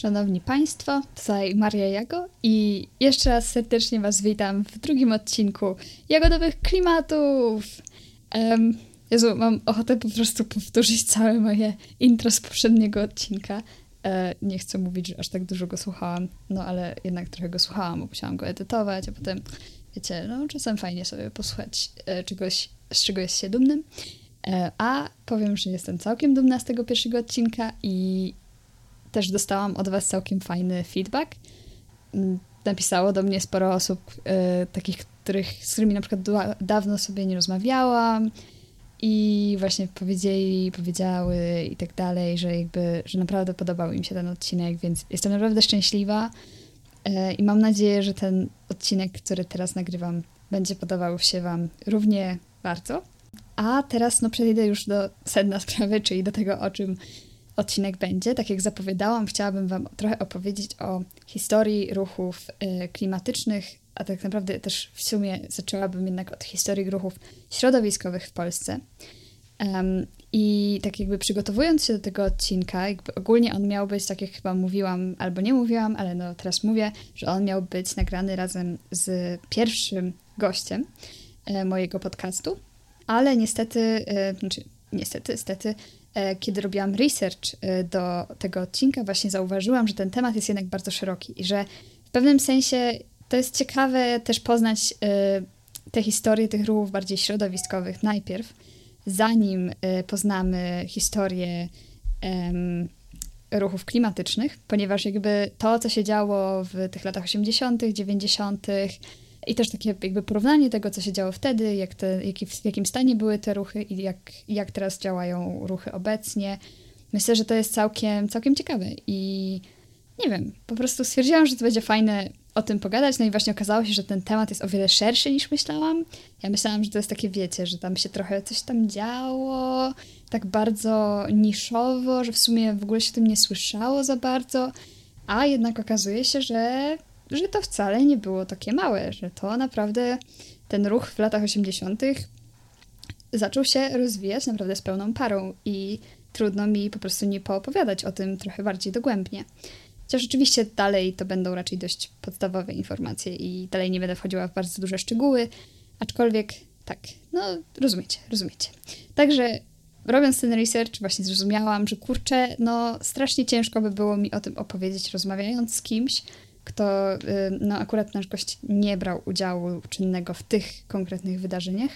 Szanowni Państwo, tutaj Maria Jago i jeszcze raz serdecznie Was witam w drugim odcinku Jagodowych Klimatów. Um, Jezu, mam ochotę po prostu powtórzyć całe moje intro z poprzedniego odcinka. E, nie chcę mówić, że aż tak dużo go słuchałam, no ale jednak trochę go słuchałam, bo musiałam go edytować, a potem, wiecie, no czasem fajnie sobie posłuchać e, czegoś, z czego jest się dumnym. E, a powiem, że jestem całkiem dumna z tego pierwszego odcinka i też dostałam od Was całkiem fajny feedback. Mm, napisało do mnie sporo osób, y, takich, których, z którymi na przykład dawno sobie nie rozmawiałam i właśnie powiedzieli, powiedziały i tak dalej, że jakby, że naprawdę podobał im się ten odcinek, więc jestem naprawdę szczęśliwa y, i mam nadzieję, że ten odcinek, który teraz nagrywam, będzie podobał się Wam równie bardzo. A teraz no przejdę już do sedna sprawy, czyli do tego, o czym odcinek będzie. Tak jak zapowiadałam, chciałabym Wam trochę opowiedzieć o historii ruchów y, klimatycznych, a tak naprawdę też w sumie zaczęłabym jednak od historii ruchów środowiskowych w Polsce. Um, I tak jakby przygotowując się do tego odcinka, jakby ogólnie on miał być, tak jak chyba mówiłam, albo nie mówiłam, ale no teraz mówię, że on miał być nagrany razem z pierwszym gościem e, mojego podcastu, ale niestety, e, znaczy niestety, niestety, kiedy robiłam research e, do tego odcinka, właśnie zauważyłam, że ten temat jest jednak bardzo szeroki i że w pewnym sensie to jest ciekawe też poznać e, te historie tych ruchów bardziej środowiskowych najpierw, zanim poznamy historię ruchów klimatycznych, ponieważ jakby to, co się działo w tych latach 80., 90., i też takie jakby porównanie tego, co się działo wtedy, jak te, jaki, w jakim stanie były te ruchy i jak, jak teraz działają ruchy obecnie. Myślę, że to jest całkiem, całkiem ciekawe i nie wiem, po prostu stwierdziłam, że to będzie fajne o tym pogadać, no i właśnie okazało się, że ten temat jest o wiele szerszy niż myślałam. Ja myślałam, że to jest takie, wiecie, że tam się trochę coś tam działo, tak bardzo niszowo, że w sumie w ogóle się tym nie słyszało za bardzo, a jednak okazuje się, że że to wcale nie było takie małe, że to naprawdę ten ruch w latach 80. zaczął się rozwijać naprawdę z pełną parą i trudno mi po prostu nie poopowiadać o tym trochę bardziej dogłębnie. Chociaż oczywiście dalej to będą raczej dość podstawowe informacje i dalej nie będę wchodziła w bardzo duże szczegóły, aczkolwiek tak, no rozumiecie, rozumiecie. Także robiąc ten research właśnie zrozumiałam, że kurczę, no strasznie ciężko by było mi o tym opowiedzieć rozmawiając z kimś, kto, y, no akurat nasz gość nie brał udziału czynnego w tych konkretnych wydarzeniach.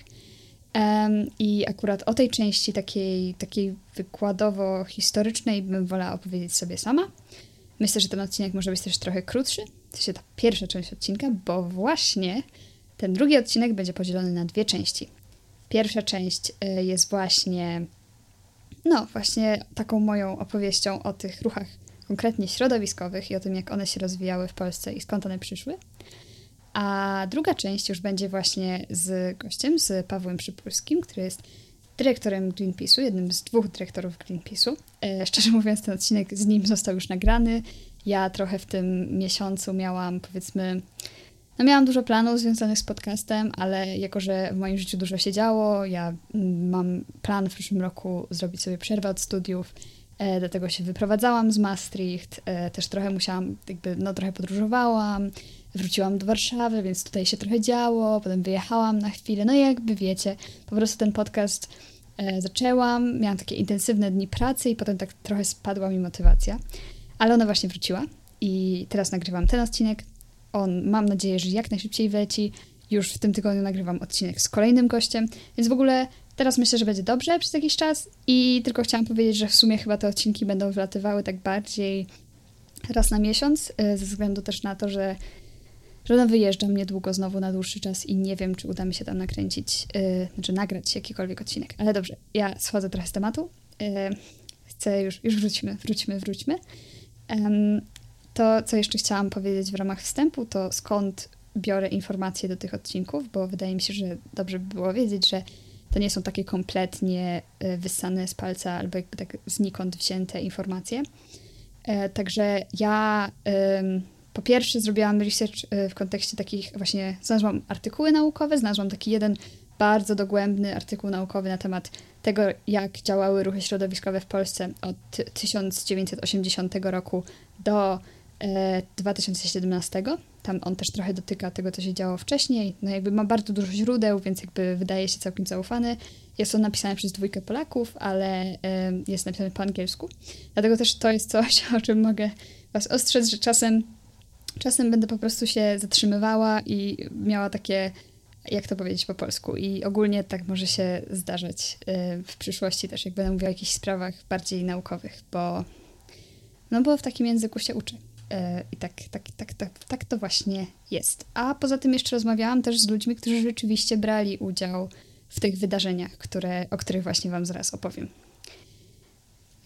I akurat o tej części takiej, takiej wykładowo-historycznej bym wolała opowiedzieć sobie sama. Myślę, że ten odcinek może być też trochę krótszy, to się ta pierwsza część odcinka, bo właśnie ten drugi odcinek będzie podzielony na dwie części. Pierwsza część y, jest właśnie, no właśnie taką moją opowieścią o tych ruchach konkretnie środowiskowych i o tym, jak one się rozwijały w Polsce i skąd one przyszły. A druga część już będzie właśnie z gościem, z Pawłem Przypólskim, który jest dyrektorem Greenpeace'u, jednym z dwóch dyrektorów Greenpeace'u. E, szczerze mówiąc, ten odcinek z nim został już nagrany. Ja trochę w tym miesiącu miałam, powiedzmy, no miałam dużo planów związanych z podcastem, ale jako, że w moim życiu dużo się działo, ja mam plan w przyszłym roku zrobić sobie przerwę od studiów dlatego się wyprowadzałam z Maastricht, e, też trochę musiałam, jakby, no trochę podróżowałam, wróciłam do Warszawy, więc tutaj się trochę działo, potem wyjechałam na chwilę, no i jakby wiecie, po prostu ten podcast e, zaczęłam, miałam takie intensywne dni pracy i potem tak trochę spadła mi motywacja, ale ona właśnie wróciła. I teraz nagrywam ten odcinek, on mam nadzieję, że jak najszybciej wleci, już w tym tygodniu nagrywam odcinek z kolejnym gościem, więc w ogóle Teraz myślę, że będzie dobrze przez jakiś czas i tylko chciałam powiedzieć, że w sumie chyba te odcinki będą wlatywały tak bardziej raz na miesiąc, y, ze względu też na to, że, że no wyjeżdżam niedługo znowu na dłuższy czas i nie wiem, czy uda mi się tam nakręcić, yy, znaczy nagrać jakikolwiek odcinek. Ale dobrze, ja schodzę trochę z tematu. Yy, chcę już, już wróćmy, wróćmy, wróćmy. To, co jeszcze chciałam powiedzieć w ramach wstępu, to skąd biorę informacje do tych odcinków, bo wydaje mi się, że dobrze by było wiedzieć, że to nie są takie kompletnie e, wyssane z palca albo tak znikąd wzięte informacje. E, także ja po pierwsze zrobiłam research e, w kontekście takich właśnie, znalazłam artykuły naukowe, znalazłam taki jeden bardzo dogłębny artykuł naukowy na temat tego, jak działały ruchy środowiskowe w Polsce od 1980 roku do 2017. Tam on też trochę dotyka tego, co się działo wcześniej. No jakby ma bardzo dużo źródeł, więc jakby wydaje się całkiem zaufany. Jest on napisany przez dwójkę Polaków, ale jest napisany po angielsku. Dlatego też to jest coś, o czym mogę Was ostrzec, że czasem, czasem będę po prostu się zatrzymywała i miała takie jak to powiedzieć po polsku. I ogólnie tak może się zdarzać w przyszłości też, jak będę mówiła o jakichś sprawach bardziej naukowych, bo no bo w takim języku się uczy. E, I tak, tak, tak, tak, tak to właśnie jest. A poza tym jeszcze rozmawiałam też z ludźmi, którzy rzeczywiście brali udział w tych wydarzeniach, które, o których właśnie Wam zaraz opowiem.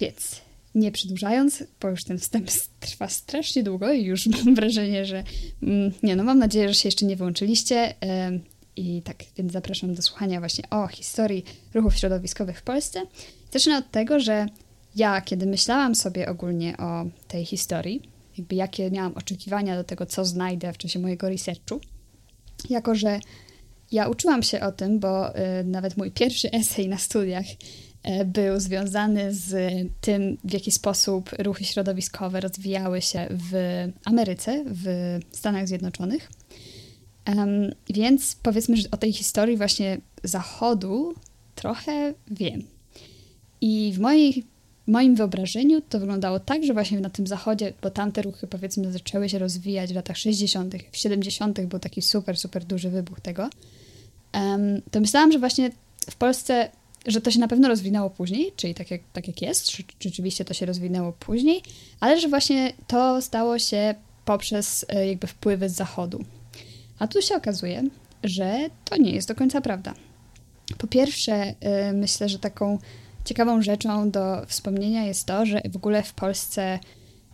Więc nie przedłużając, bo już ten wstęp trwa strasznie długo i już mam wrażenie, że mm, nie no, mam nadzieję, że się jeszcze nie wyłączyliście. I tak, więc zapraszam do słuchania właśnie o historii ruchów środowiskowych w Polsce. Zacznę od tego, że ja, kiedy myślałam sobie ogólnie o tej historii, jakby jakie miałam oczekiwania do tego, co znajdę w czasie mojego researchu, jako że ja uczyłam się o tym, bo y, nawet mój pierwszy esej na studiach y, był związany z tym, w jaki sposób ruchy środowiskowe rozwijały się w Ameryce, w Stanach Zjednoczonych. Um, więc powiedzmy, że o tej historii właśnie Zachodu trochę wiem. I w mojej w moim wyobrażeniu to wyglądało tak, że właśnie na tym zachodzie, bo tamte ruchy powiedzmy zaczęły się rozwijać w latach 60., w 70. był taki super, super duży wybuch tego, to myślałam, że właśnie w Polsce, że to się na pewno rozwinęło później, czyli tak jak, tak jak jest, rzeczywiście to się rozwinęło później, ale że właśnie to stało się poprzez e, jakby wpływy z zachodu. A tu się okazuje, że to nie jest do końca prawda. Po pierwsze, e, myślę, że taką Ciekawą rzeczą do wspomnienia jest to, że w ogóle w Polsce,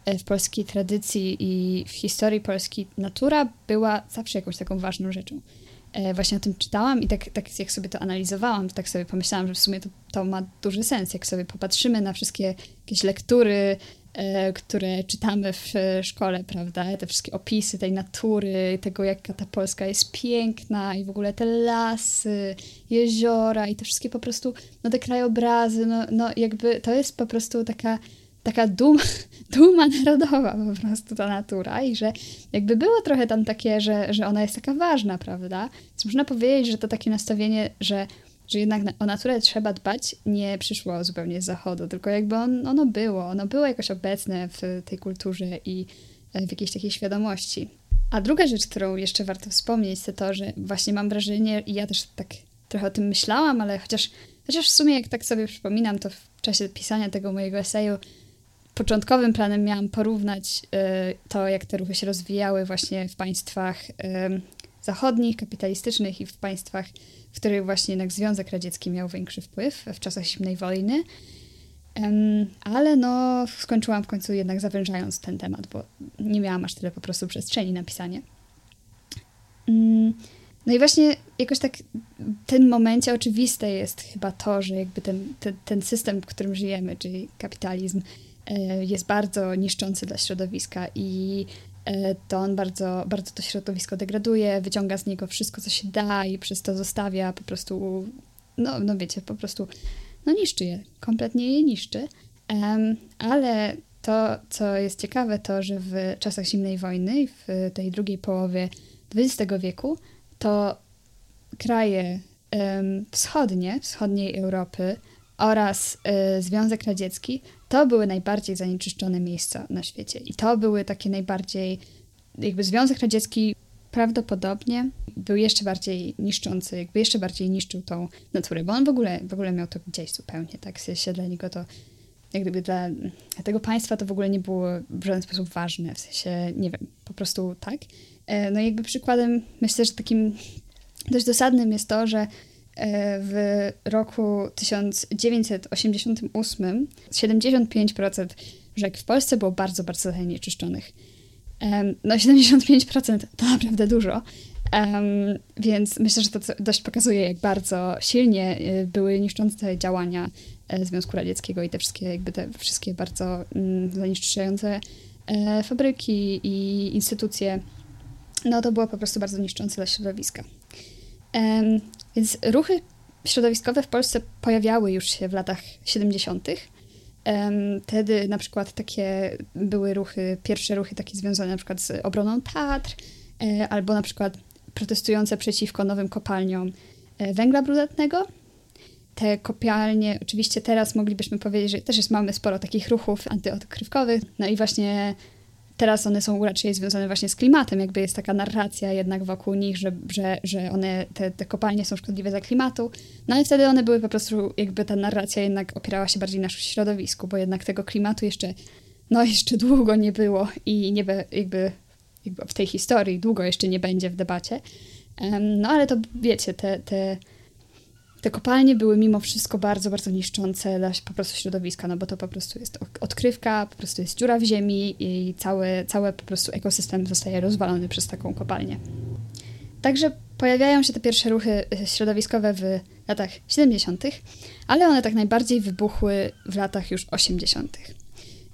e, w polskiej tradycji i w historii polskiej natura była zawsze jakąś taką ważną rzeczą. E, właśnie o tym czytałam i tak, tak jak sobie to analizowałam, to tak sobie pomyślałam, że w sumie to, to ma duży sens, jak sobie popatrzymy na wszystkie jakieś lektury, które czytamy w szkole, prawda? Te wszystkie opisy tej natury, tego jaka ta Polska jest piękna i w ogóle te lasy, jeziora i te wszystkie po prostu, no te krajobrazy, no, no jakby to jest po prostu taka taka duma, duma narodowa po prostu ta natura i że jakby było trochę tam takie, że, że ona jest taka ważna, prawda? Więc można powiedzieć, że to takie nastawienie, że że jednak o naturę trzeba dbać, nie przyszło zupełnie z zachodu, tylko jakby on, ono było, ono było jakoś obecne w tej kulturze i e, w jakiejś takiej świadomości. A druga rzecz, którą jeszcze warto wspomnieć, to to, że właśnie mam wrażenie, i ja też tak trochę o tym myślałam, ale chociaż, chociaż w sumie jak tak sobie przypominam, to w czasie pisania tego mojego eseju początkowym planem miałam porównać y, to, jak te ruchy się rozwijały właśnie w państwach y, zachodnich, kapitalistycznych i w państwach w których właśnie jednak Związek Radziecki miał większy wpływ w czasach zimnej wojny. Ale no, skończyłam w końcu jednak zawężając ten temat, bo nie miałam aż tyle po prostu przestrzeni na pisanie. Mm, no i właśnie jakoś tak w tym momencie oczywiste jest chyba to, że jakby ten, ten, ten system, w którym żyjemy, czyli kapitalizm, e, jest bardzo niszczący dla środowiska i to on bardzo, bardzo to środowisko degraduje, wyciąga z niego wszystko, co się da i przez to zostawia po prostu, no, no wiecie, po prostu no niszczy je, kompletnie je niszczy. Um, ale to, co jest ciekawe, to, że w czasach zimnej wojny w tej drugiej połowie XX wieku, to kraje um, wschodnie, wschodniej Europy oraz y, Związek Radziecki to były najbardziej zanieczyszczone miejsca na świecie. I to były takie najbardziej, jakby Związek Radziecki prawdopodobnie był jeszcze bardziej niszczący, jakby jeszcze bardziej niszczył tą naturę, bo on w ogóle, w ogóle miał to gdzieś zupełnie, tak, sensie dla niego to, jak gdyby dla, tego państwa to w ogóle nie było w żaden sposób ważne, w sensie, nie wiem, po prostu tak. E, no i jakby przykładem, myślę, że takim dość dosadnym jest to, że w roku 1988 75% rzek w Polsce było bardzo, bardzo zanieczyszczonych. No 75% to naprawdę dużo, więc myślę, że to dość pokazuje, jak bardzo silnie e, były niszczące działania e, Związku Radzieckiego i te wszystkie, jakby te wszystkie bardzo mm, zanieczyszczające fabryki i instytucje. No to było po prostu bardzo niszczące dla środowiska. Więc ruchy środowiskowe w Polsce pojawiały już się w latach 70., Wtedy na przykład takie były ruchy, pierwsze ruchy takie związane na przykład z obroną Tatr, e, albo na przykład protestujące przeciwko nowym kopalniom e, węgla brunatnego. Te kopialnie, oczywiście teraz moglibyśmy powiedzieć, że też jest mamy sporo takich ruchów antyodkrywkowych, no i właśnie teraz one są raczej związane właśnie z klimatem, jakby jest taka narracja jednak wokół nich, że, że, że one, te, te kopalnie są szkodliwe dla klimatu, no ale wtedy one były po prostu, jakby ta narracja jednak opierała się bardziej na środowisku, bo jednak tego klimatu jeszcze, no jeszcze długo nie było i nie be, jakby, jakby w tej historii długo jeszcze nie będzie w debacie. No ale to wiecie, te, te te kopalnie były mimo wszystko bardzo, bardzo niszczące dla po prostu środowiska, no bo to po prostu jest odkrywka, po prostu jest dziura w ziemi i cały, cały po prostu ekosystem zostaje rozwalony przez taką kopalnię. Także pojawiają się te pierwsze ruchy e, środowiskowe w latach 70., ale one tak najbardziej wybuchły w latach już 80.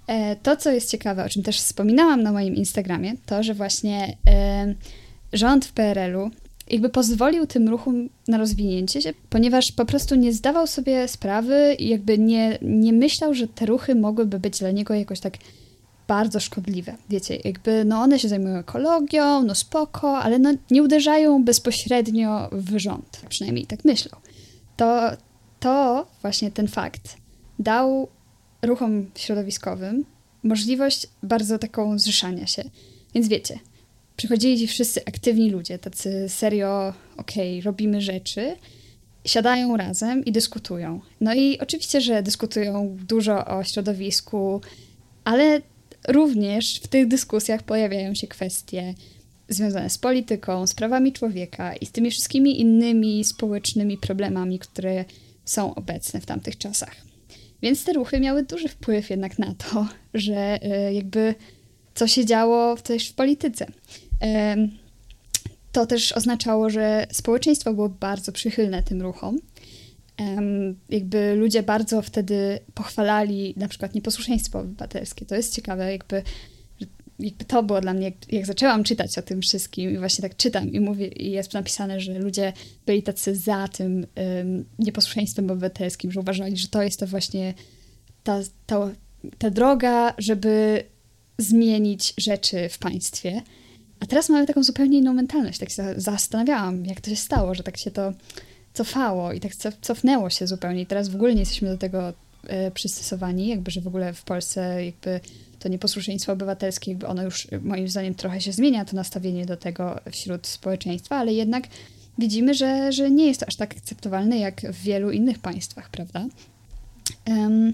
E, to, co jest ciekawe, o czym też wspominałam na moim Instagramie, to, że właśnie e, rząd w PRL-u jakby pozwolił tym ruchom na rozwinięcie się, ponieważ po prostu nie zdawał sobie sprawy i jakby nie, nie myślał, że te ruchy mogłyby być dla niego jakoś tak bardzo szkodliwe. Wiecie, jakby no one się zajmują ekologią, no spoko, ale no nie uderzają bezpośrednio w rząd. Przynajmniej tak myślał. To, to właśnie ten fakt dał ruchom środowiskowym możliwość bardzo taką zrzeszania się. Więc wiecie, przychodzili ci wszyscy aktywni ludzie, tacy serio, okej, okay, robimy rzeczy, siadają razem i dyskutują. No i oczywiście, że dyskutują dużo o środowisku, ale również w tych dyskusjach pojawiają się kwestie związane z polityką, z prawami człowieka i z tymi wszystkimi innymi społecznymi problemami, które są obecne w tamtych czasach. Więc te ruchy miały duży wpływ jednak na to, że e, jakby co się działo też w polityce. To też oznaczało, że społeczeństwo było bardzo przychylne tym ruchom. Jakby ludzie bardzo wtedy pochwalali na przykład nieposłuszeństwo obywatelskie. To jest ciekawe, jakby, jakby to było dla mnie, jak, jak zaczęłam czytać o tym wszystkim i właśnie tak czytam i mówię, i jest napisane, że ludzie byli tacy za tym um, nieposłuszeństwem obywatelskim, że uważali, że to jest to właśnie ta, ta, ta droga, żeby zmienić rzeczy w państwie. A teraz mamy taką zupełnie inną mentalność. Tak się zastanawiałam, jak to się stało, że tak się to cofało i tak cofnęło się zupełnie. I teraz w ogóle nie jesteśmy do tego e, przystosowani, jakby, że w ogóle w Polsce jakby to nieposłuszeństwo obywatelskie, jakby ono już moim zdaniem trochę się zmienia, to nastawienie do tego wśród społeczeństwa, ale jednak widzimy, że, że nie jest to aż tak akceptowalne jak w wielu innych państwach, prawda? Um,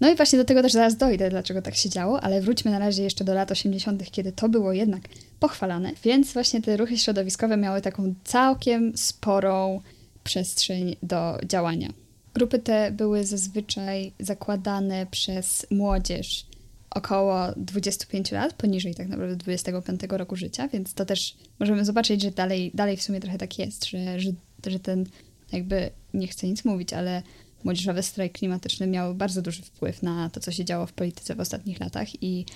no i właśnie do tego też zaraz dojdę, dlaczego tak się działo, ale wróćmy na razie jeszcze do lat 80., kiedy to było jednak pochwalane. Więc właśnie te ruchy środowiskowe miały taką całkiem sporą przestrzeń do działania. Grupy te były zazwyczaj zakładane przez młodzież około 25 lat, poniżej tak naprawdę 25 roku życia, więc to też możemy zobaczyć, że dalej, dalej w sumie trochę tak jest, że, że, że ten jakby, nie chcę nic mówić, ale młodzieżowy strajk klimatyczny miał bardzo duży wpływ na to, co się działo w polityce w ostatnich latach i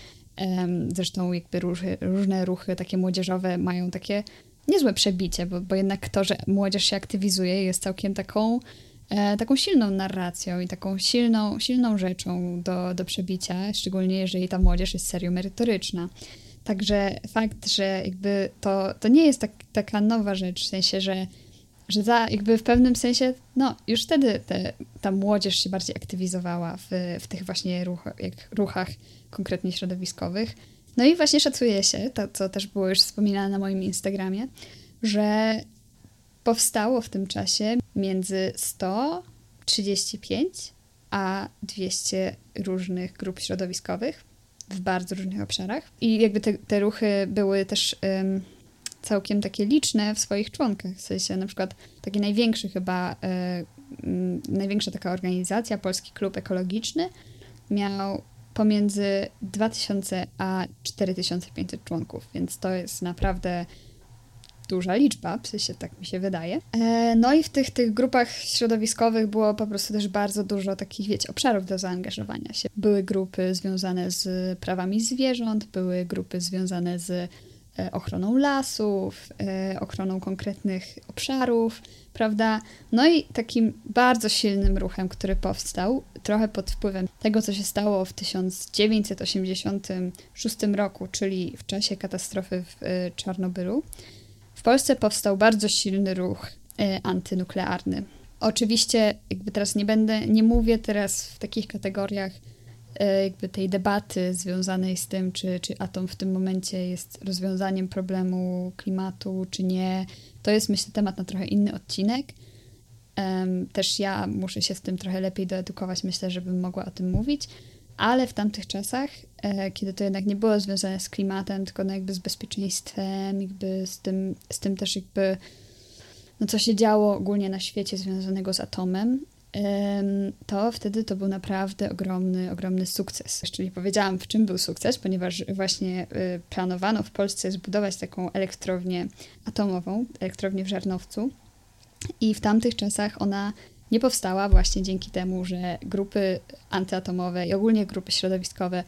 zresztą jakby różne ruchy takie młodzieżowe mają takie niezłe przebicie, bo, bo jednak to, że młodzież się aktywizuje jest całkiem taką e, taką silną narracją i taką silną, silną rzeczą do, do przebicia, szczególnie jeżeli ta młodzież jest serio merytoryczna. Także fakt, że jakby to, to nie jest tak, taka nowa rzecz, w sensie, że że za, jakby w pewnym sensie, no już wtedy te, ta młodzież się bardziej aktywizowała w, w tych właśnie ruch, jak, ruchach konkretnie środowiskowych. No i właśnie szacuje się, to co też było już wspominane na moim Instagramie, że powstało w tym czasie między 135 a 200 różnych grup środowiskowych w bardzo różnych obszarach. I jakby te, te ruchy były też um, całkiem takie liczne w swoich członkach. W sensie na przykład taki największy chyba, e, największa taka organizacja, Polski Klub Ekologiczny, miał pomiędzy 2000 a 4500 członków, więc to jest naprawdę duża liczba, w sensie tak mi się wydaje. E, no i w tych, tych grupach środowiskowych było po prostu też bardzo dużo takich, wiecie, obszarów do zaangażowania się. Były grupy związane z prawami zwierząt, były grupy związane z ochroną lasów, e, ochroną konkretnych obszarów, prawda? No i takim bardzo silnym ruchem, który powstał, trochę pod wpływem tego, co się stało w 1986 roku, czyli w czasie katastrofy w Czarnobylu, w Polsce powstał bardzo silny ruch antynuklearny. Oczywiście, jakby teraz nie będę, nie mówię teraz w takich kategoriach E, jakby tej debaty związanej z tym, czy, czy atom w tym momencie jest rozwiązaniem problemu klimatu, czy nie. To jest myślę temat na trochę inny odcinek. Też ja muszę się z tym trochę lepiej doedukować, myślę, żebym mogła o tym mówić, ale w tamtych czasach, e, kiedy to jednak nie było związane z klimatem, tylko no jakby z bezpieczeństwem, jakby z tym, z tym też jakby, no co się działo ogólnie na świecie związanego z atomem, to wtedy to był naprawdę ogromny, ogromny sukces. Jeszcze nie powiedziałam, w czym był sukces, ponieważ właśnie y, planowano w Polsce zbudować taką elektrownię atomową, elektrownię w Żarnowcu. I w tamtych czasach ona nie powstała właśnie dzięki temu, że grupy antyatomowe i ogólnie grupy środowiskowe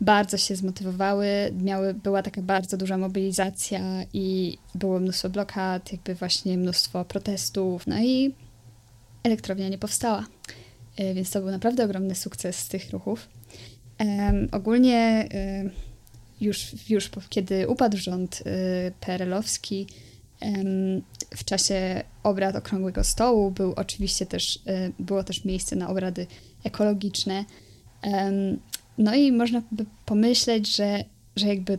bardzo się zmotywowały, miały, była taka bardzo duża mobilizacja i było mnóstwo blokad, jakby właśnie mnóstwo protestów. No i elektrownia nie powstała. E, więc to był naprawdę ogromny sukces tych ruchów. ogólnie e, już, już kiedy upadł rząd e, PRL-owski, w czasie obrad Okrągłego Stołu był oczywiście też, było też miejsce na obrady ekologiczne. no i można by pomyśleć, że, że jakby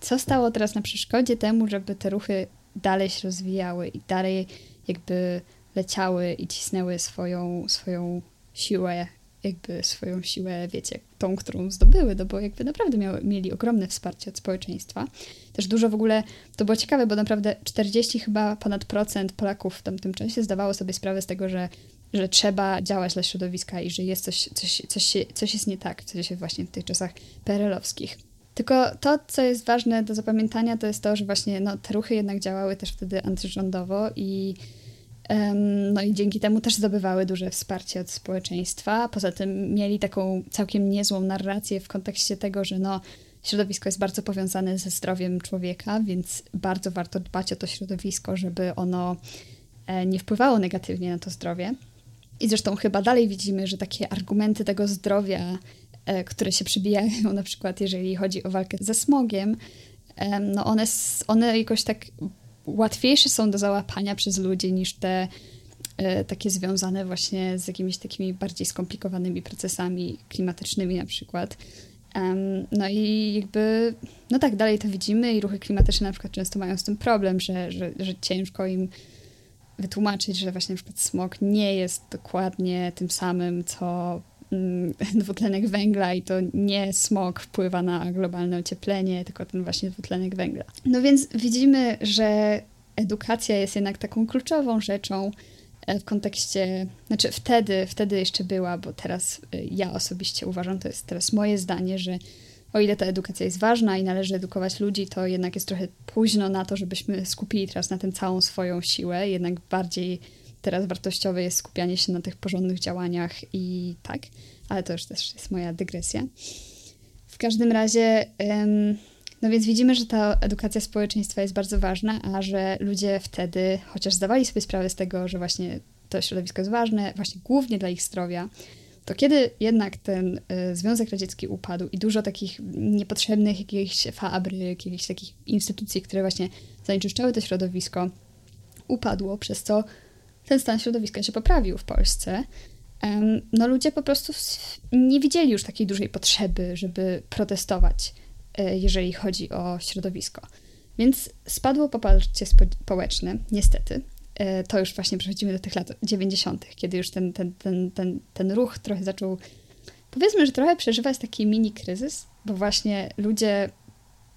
co stało teraz na przeszkodzie temu, żeby te ruchy dalej się rozwijały i dalej jakby leciały i cisnęły swoją, swoją siłę, jakby swoją siłę, wiecie, tą, którą zdobyły, no bo jakby naprawdę miały, mieli ogromne wsparcie od społeczeństwa. Też dużo w ogóle, to było ciekawe, bo naprawdę 40 chyba ponad procent Polaków w tamtym czasie zdawało sobie sprawę z tego, że, że trzeba działać dla środowiska i że jest coś, coś, coś, coś jest nie tak, coś się właśnie w tych czasach PRL-owskich. Tylko to, co jest ważne do zapamiętania, to jest to, że właśnie no, te ruchy jednak działały też wtedy antyrządowo i no i dzięki temu też zdobywały duże wsparcie od społeczeństwa. Poza tym mieli taką całkiem niezłą narrację w kontekście tego, że no, środowisko jest bardzo powiązane ze zdrowiem człowieka, więc bardzo warto dbać o to środowisko, żeby ono e, nie wpływało negatywnie na to zdrowie. I zresztą chyba dalej widzimy, że takie argumenty tego zdrowia, e, które się przybijają, na przykład jeżeli chodzi o walkę ze smogiem, no one, one jakoś tak łatwiejsze są do załapania przez ludzi niż te e, takie związane właśnie z jakimiś takimi bardziej skomplikowanymi procesami klimatycznymi na przykład. no i jakby, no tak, dalej to widzimy i ruchy klimatyczne na przykład często mają z tym problem, że, że, że ciężko im wytłumaczyć, że właśnie na przykład smog nie jest dokładnie tym samym, co dwutlenek węgla i to nie smog wpływa na globalne ocieplenie, tylko ten właśnie dwutlenek węgla. No więc widzimy, że edukacja jest jednak taką kluczową rzeczą e, w kontekście, znaczy wtedy, wtedy jeszcze była, bo teraz e, ja osobiście uważam, to jest teraz moje zdanie, że o ile ta edukacja jest ważna i należy edukować ludzi, to jednak jest trochę późno na to, żebyśmy skupili teraz na tym całą swoją siłę. Jednak bardziej teraz wartościowe jest skupianie się na tych porządnych działaniach i tak, ale to już też jest moja dygresja. W każdym razie, no więc widzimy, że ta edukacja społeczeństwa jest bardzo ważna, a że ludzie wtedy, chociaż zdawali sobie sprawę z tego, że właśnie to środowisko jest ważne, właśnie głównie dla ich zdrowia, to kiedy jednak ten y, Związek Radziecki upadł i dużo takich niepotrzebnych jakichś fabryk, jakichś takich instytucji, które właśnie zanieczyszczały to środowisko, upadło, przez co ten stan środowiska się poprawił w Polsce, no ludzie po prostu nie widzieli już takiej dużej potrzeby, żeby protestować, e, jeżeli chodzi o środowisko. Więc spadło poparcie społeczne, niestety. E, to już właśnie przechodzimy do tych lat 90., kiedy już ten, ten, ten, ten, ten ruch trochę zaczął, powiedzmy, że trochę przeżywać taki mini kryzys, bo właśnie ludzie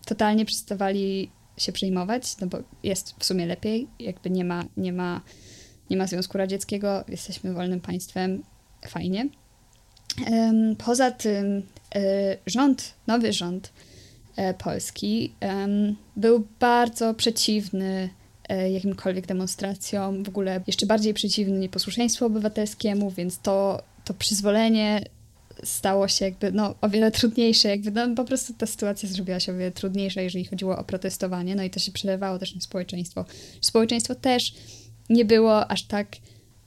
totalnie przestawali się przejmować, no bo jest w sumie lepiej, jakby nie ma, nie ma nie ma Związku Radzieckiego, jesteśmy wolnym państwem, fajnie. Poza tym e, rząd, nowy rząd e, polski był bardzo przeciwny e, jakimkolwiek demonstracjom, w ogóle jeszcze bardziej przeciwny nieposłuszeństwu obywatelskiemu, więc to, to przyzwolenie stało się jakby no, o wiele trudniejsze, jakby no, po prostu ta sytuacja zrobiła się o wiele trudniejsza, jeżeli chodziło o protestowanie, no i to się przelewało też na społeczeństwo. Społeczeństwo też nie było aż tak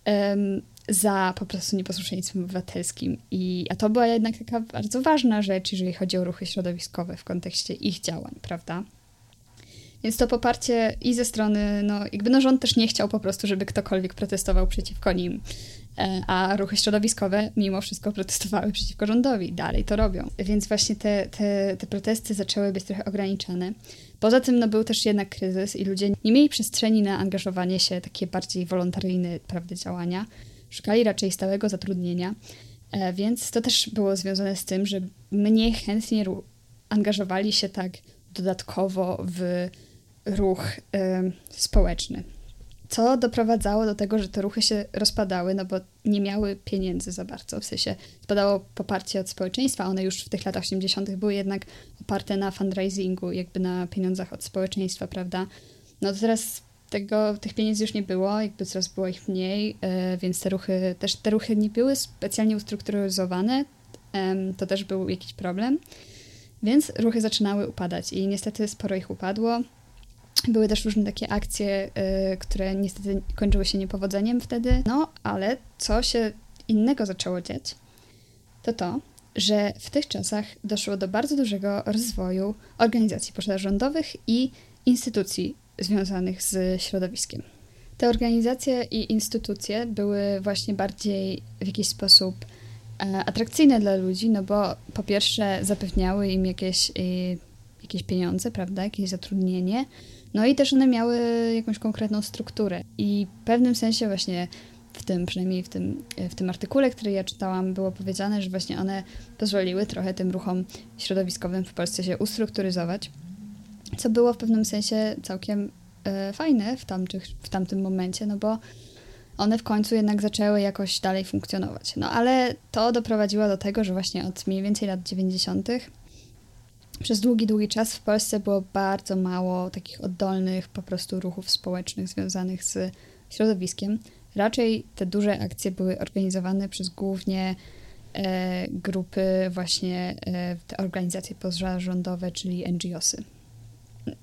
um, za po prostu nieposłuszeństwem obywatelskim. I, a to była jednak taka bardzo ważna rzecz, jeżeli chodzi o ruchy środowiskowe w kontekście ich działań, prawda? Więc to poparcie i ze strony, no jakby no rząd też nie chciał po prostu, żeby ktokolwiek protestował przeciwko nim. E, a ruchy środowiskowe mimo wszystko protestowały przeciwko rządowi. Dalej to robią. Więc właśnie te, te, te protesty zaczęły być trochę ograniczane. Poza tym no, był też jednak kryzys i ludzie nie mieli przestrzeni na angażowanie się, takie bardziej wolontaryjne prawda, działania. Szukali raczej stałego zatrudnienia. E, więc to też było związane z tym, że mniej chętnie angażowali się tak dodatkowo w ruch y, społeczny co doprowadzało do tego, że te ruchy się rozpadały, no bo nie miały pieniędzy za bardzo, w sensie spadało poparcie od społeczeństwa, one już w tych latach 80. były jednak oparte na fundraisingu, jakby na pieniądzach od społeczeństwa, prawda? No to teraz tego, tych pieniędzy już nie było, jakby coraz było ich mniej, yy, więc te ruchy, też te ruchy nie były specjalnie ustrukturyzowane, to też był jakiś problem, więc ruchy zaczynały upadać i niestety sporo ich upadło. Były też różne takie akcje, y, które niestety kończyły się niepowodzeniem wtedy. No, ale co się innego zaczęło dziać, to to, że w tych czasach doszło do bardzo dużego rozwoju organizacji pozarządowych i instytucji związanych z środowiskiem. Te organizacje i instytucje były właśnie bardziej w jakiś sposób e, atrakcyjne dla ludzi, no bo po pierwsze zapewniały im jakieś, y, jakieś pieniądze, prawda, jakieś zatrudnienie, no i też one miały jakąś konkretną strukturę. I w pewnym sensie właśnie w tym, przynajmniej w tym, w tym artykule, który ja czytałam, było powiedziane, że właśnie one pozwoliły trochę tym ruchom środowiskowym w Polsce się ustrukturyzować, co było w pewnym sensie całkiem e, fajne w, tamtych, w tamtym momencie, no bo one w końcu jednak zaczęły jakoś dalej funkcjonować. No ale to doprowadziło do tego, że właśnie od mniej więcej lat 90 przez długi, długi czas w Polsce było bardzo mało takich oddolnych po prostu ruchów społecznych związanych z środowiskiem. Raczej te duże akcje były organizowane przez głównie e, grupy właśnie e, te organizacje pozarządowe, czyli NGOsy.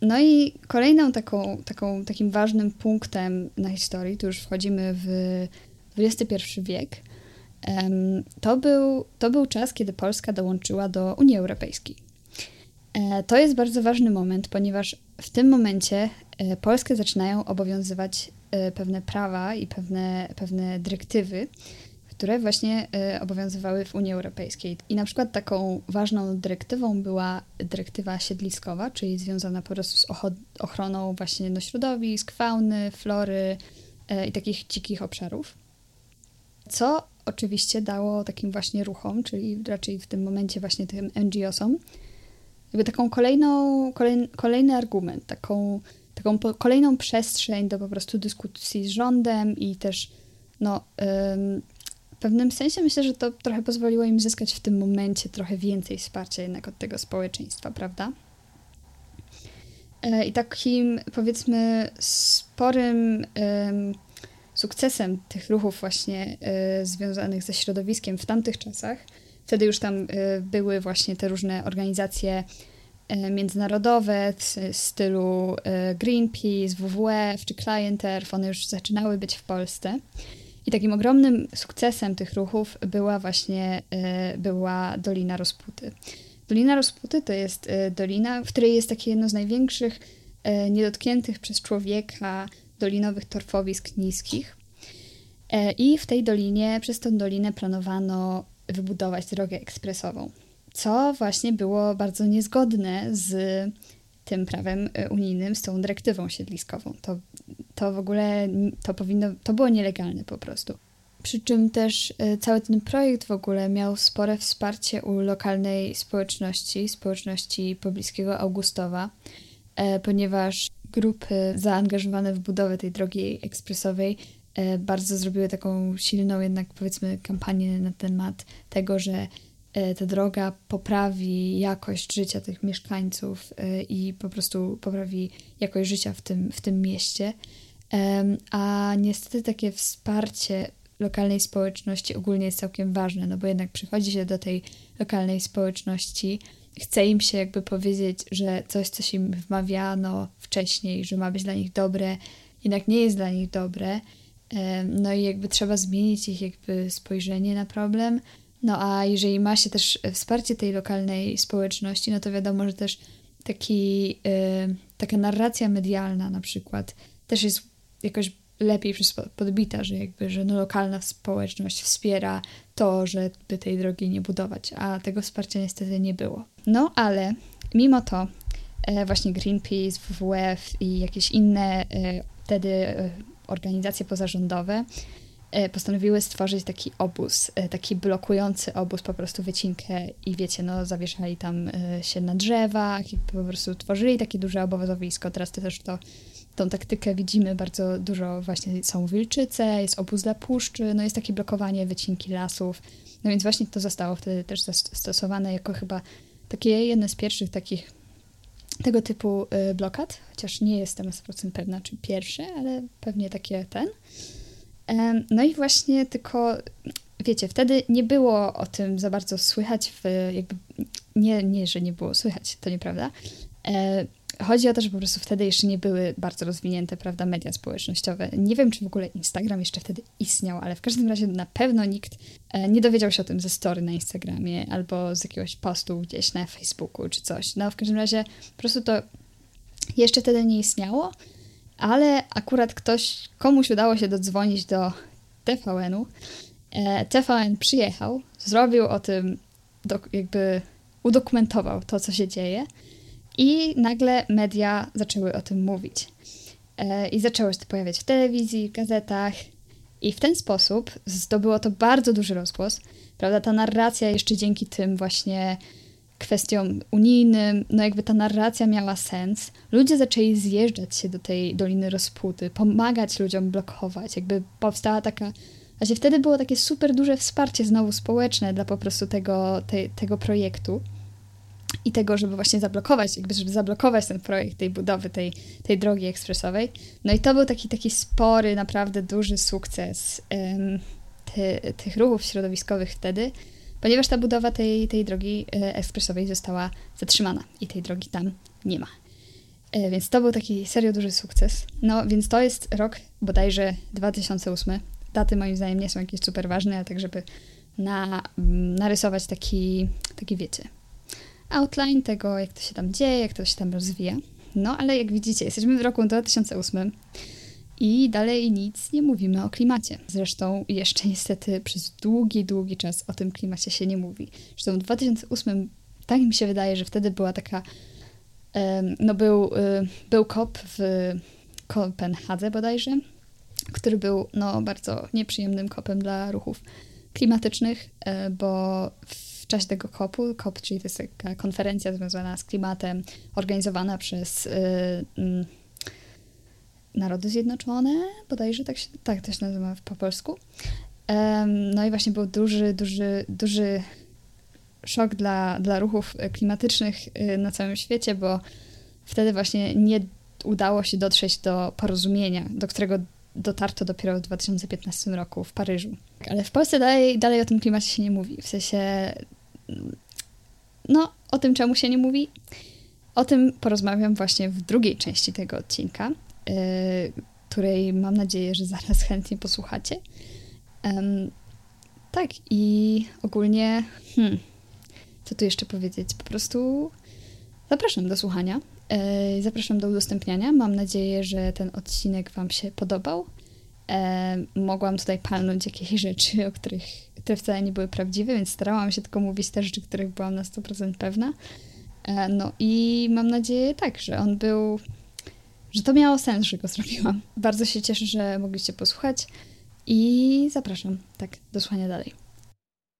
No i kolejną taką, taką, takim ważnym punktem na historii, tu już wchodzimy w XXI wiek, to był, to był czas, kiedy Polska dołączyła do Unii Europejskiej. E, to jest bardzo ważny moment, ponieważ w tym momencie e, Polskę zaczynają obowiązywać e, pewne prawa i pewne, pewne dyrektywy, które właśnie obowiązywały w Unii Europejskiej. I na przykład taką ważną dyrektywą była dyrektywa siedliskowa, czyli związana po prostu z ochroną właśnie no, środowisk, fauny, flory i takich dzikich obszarów. Co oczywiście dało takim właśnie ruchom, czyli raczej w tym momencie właśnie tym NGO-som, jakby taką kolejną, kolej, kolejny argument, taką, taką po, kolejną przestrzeń do po prostu dyskusji z rządem i też no, ym, w pewnym sensie myślę, że to trochę pozwoliło im zyskać w tym momencie trochę więcej wsparcia jednak od tego społeczeństwa, prawda? E, I takim powiedzmy sporym ym, sukcesem tych ruchów właśnie y, związanych ze środowiskiem w tamtych czasach Wtedy już tam y, były właśnie te różne organizacje y, międzynarodowe w stylu y, Greenpeace, WWF czy Client Earth, one już zaczynały być w Polsce. I takim ogromnym sukcesem tych ruchów była właśnie była Dolina Rozputy. Dolina Rozputy to jest dolina, w której jest takie jedno z największych niedotkniętych przez człowieka dolinowych torfowisk niskich. I w tej dolinie, przez tę dolinę planowano wybudować drogę ekspresową, co właśnie było bardzo niezgodne z tym prawem e, unijnym, z tą dyrektywą siedliskową. To, to w ogóle to powinno, to było nielegalne po prostu. Przy czym też e, cały ten projekt w ogóle miał spore wsparcie u lokalnej społeczności, społeczności pobliskiego Augustowa, e, ponieważ grupy zaangażowane w budowę tej drogi ekspresowej bardzo zrobiły taką silną jednak powiedzmy kampanię na temat tego, że e, ta droga poprawi jakość życia tych mieszkańców e, i po prostu poprawi jakość życia w tym, w tym mieście. A niestety takie wsparcie lokalnej społeczności ogólnie jest całkiem ważne, no bo jednak przychodzi się do tej lokalnej społeczności, chce im się jakby powiedzieć, że coś, co się im wmawiano wcześniej, że ma być dla nich dobre, jednak nie jest dla nich dobre. No i jakby trzeba zmienić ich jakby spojrzenie na problem. No a jeżeli ma się też wsparcie tej lokalnej społeczności, no to wiadomo, że też taki, taka narracja medialna na przykład też jest jakoś lepiej podbita, że jakby, że no lokalna społeczność wspiera to, żeby tej drogi nie budować, a tego wsparcia niestety nie było. No ale mimo to e, właśnie Greenpeace, WWF i jakieś inne e, wtedy e, organizacje pozarządowe postanowiły stworzyć taki obóz, taki blokujący obóz, po prostu wycinkę i wiecie, no zawieszali tam się na drzewach i po prostu tworzyli takie duże obozowisko. Teraz też to tą taktykę widzimy bardzo dużo, właśnie są wilczyce, jest obóz dla puszczy, no jest takie blokowanie wycinki lasów. No więc właśnie to zostało wtedy też zastosowane jako chyba takie jedne z pierwszych takich tego typu y, blokad, chociaż nie jestem na 100% pewna, czy pierwsze, ale pewnie takie ten. No i właśnie tylko, wiecie, wtedy nie było o tym za bardzo słychać, w jakby, nie, nie, że nie było słychać, to nieprawda, e, chodzi o to, że po prostu wtedy jeszcze nie były bardzo rozwinięte, prawda, media społecznościowe. Nie wiem, czy w ogóle Instagram jeszcze wtedy istniał, ale w każdym razie na pewno nikt e, nie dowiedział się o tym ze story na Instagramie albo z jakiegoś postu gdzieś na Facebooku czy coś. No w każdym razie po prostu to jeszcze wtedy nie istniało, ale akurat ktoś, komuś udało się dodzwonić do TVN-u. E, TVN przyjechał, zrobił o tym, jakby udokumentował to, co się dzieje. I nagle media zaczęły o tym mówić. E, I zaczęło się to pojawiać w telewizji, w gazetach. I w ten sposób zdobyło to bardzo duży rozgłos. Prawda, ta narracja jeszcze dzięki tym właśnie kwestiom unijnym, no jakby ta narracja miała sens. Ludzie zaczęli zjeżdżać się do tej Doliny Rozputy, pomagać ludziom blokować. Jakby powstała taka... Właśnie wtedy było takie super duże wsparcie znowu społeczne dla po prostu tego, te, tego projektu i tego, żeby właśnie zablokować, jakby żeby zablokować ten projekt tej budowy, tej, tej drogi ekspresowej. No i to był taki, taki spory, naprawdę duży sukces um, ty, tych ruchów środowiskowych wtedy, ponieważ ta budowa tej, tej drogi e, ekspresowej została zatrzymana i tej drogi tam nie ma. E, więc to był taki serio duży sukces. No więc to jest rok bodajże 2008. Daty moim zdaniem nie są jakieś super ważne, ale tak żeby na, narysować taki, taki wiecie, outline tego, jak to się tam dzieje, jak to się tam rozwija. No ale jak widzicie, jesteśmy w roku 2008 i dalej nic nie mówimy o klimacie. Zresztą jeszcze niestety przez długi, długi czas o tym klimacie się nie mówi. Zresztą w 2008 tak mi się wydaje, że wtedy była taka no był, y, był COP w Kopenhadze bodajże, który był no, bardzo nieprzyjemnym kopem dla ruchów klimatycznych, e, bo w czasie tego COP-u, COP, czyli to jest taka konferencja związana z klimatem, organizowana przez y, y, Narody Zjednoczone, bodajże tak, się, tak to się nazywa po polsku. Um, no i właśnie był duży, duży, duży szok dla, dla ruchów klimatycznych y, na całym świecie, bo wtedy właśnie nie udało się dotrzeć do porozumienia, do którego dotarto dopiero w 2015 roku w Paryżu. Ale w Polsce dalej, dalej o tym klimacie się nie mówi. W sensie no, o tym, czemu się nie mówi, o tym porozmawiam właśnie w drugiej części tego odcinka, yy, której mam nadzieję, że zaraz chętnie posłuchacie. tak, i ogólnie, hmm, co tu jeszcze powiedzieć? Po prostu zapraszam do słuchania, yy, zapraszam do udostępniania. Mam nadzieję, że ten odcinek Wam się podobał. Yy, mogłam tutaj palnąć jakieś rzeczy, o których te wcale nie były prawdziwe, więc starałam się tylko mówić te rzeczy, których byłam na 100% pewna. E, no i mam nadzieję tak, że on był, że to miało sens, że go zrobiłam. Bardzo się cieszę, że mogliście posłuchać i zapraszam tak do słuchania dalej.